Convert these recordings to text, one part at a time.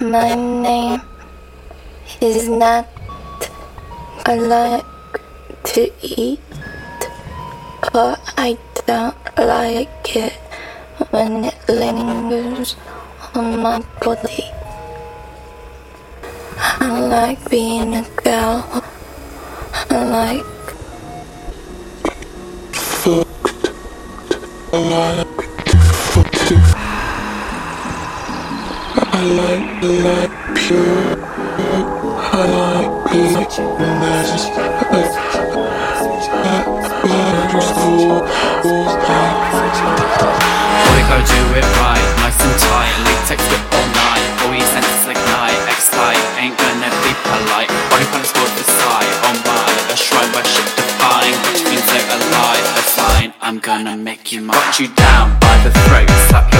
My name is Nat I like to eat, but I don't like it when it lingers on my body. I like being a girl. I like fucked. I like I like, like pure. I like being mess. Boy, go do it right, nice and tight. Latex grip all night. All your senses ignite. X-Lite ain't gonna be polite. Body plan scored for sight. On oh my, a shrine where shit define. Which means so alive. A sign, I'm gonna make you mine. Got you down by the throat, slap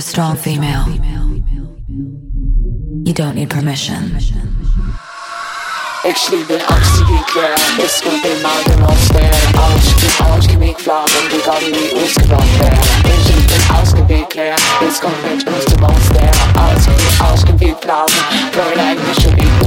strong female. You don't need permission. Sliep in angst die goed in mijn demonstreer Alles, alles kan ik vlagen Ik al die uitgebracht weer Ik sliep in angst die ik weer Is goed met ons demonstreer Alles, alles kan ik vlagen Voor een eigen mission ik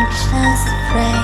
I'm just afraid.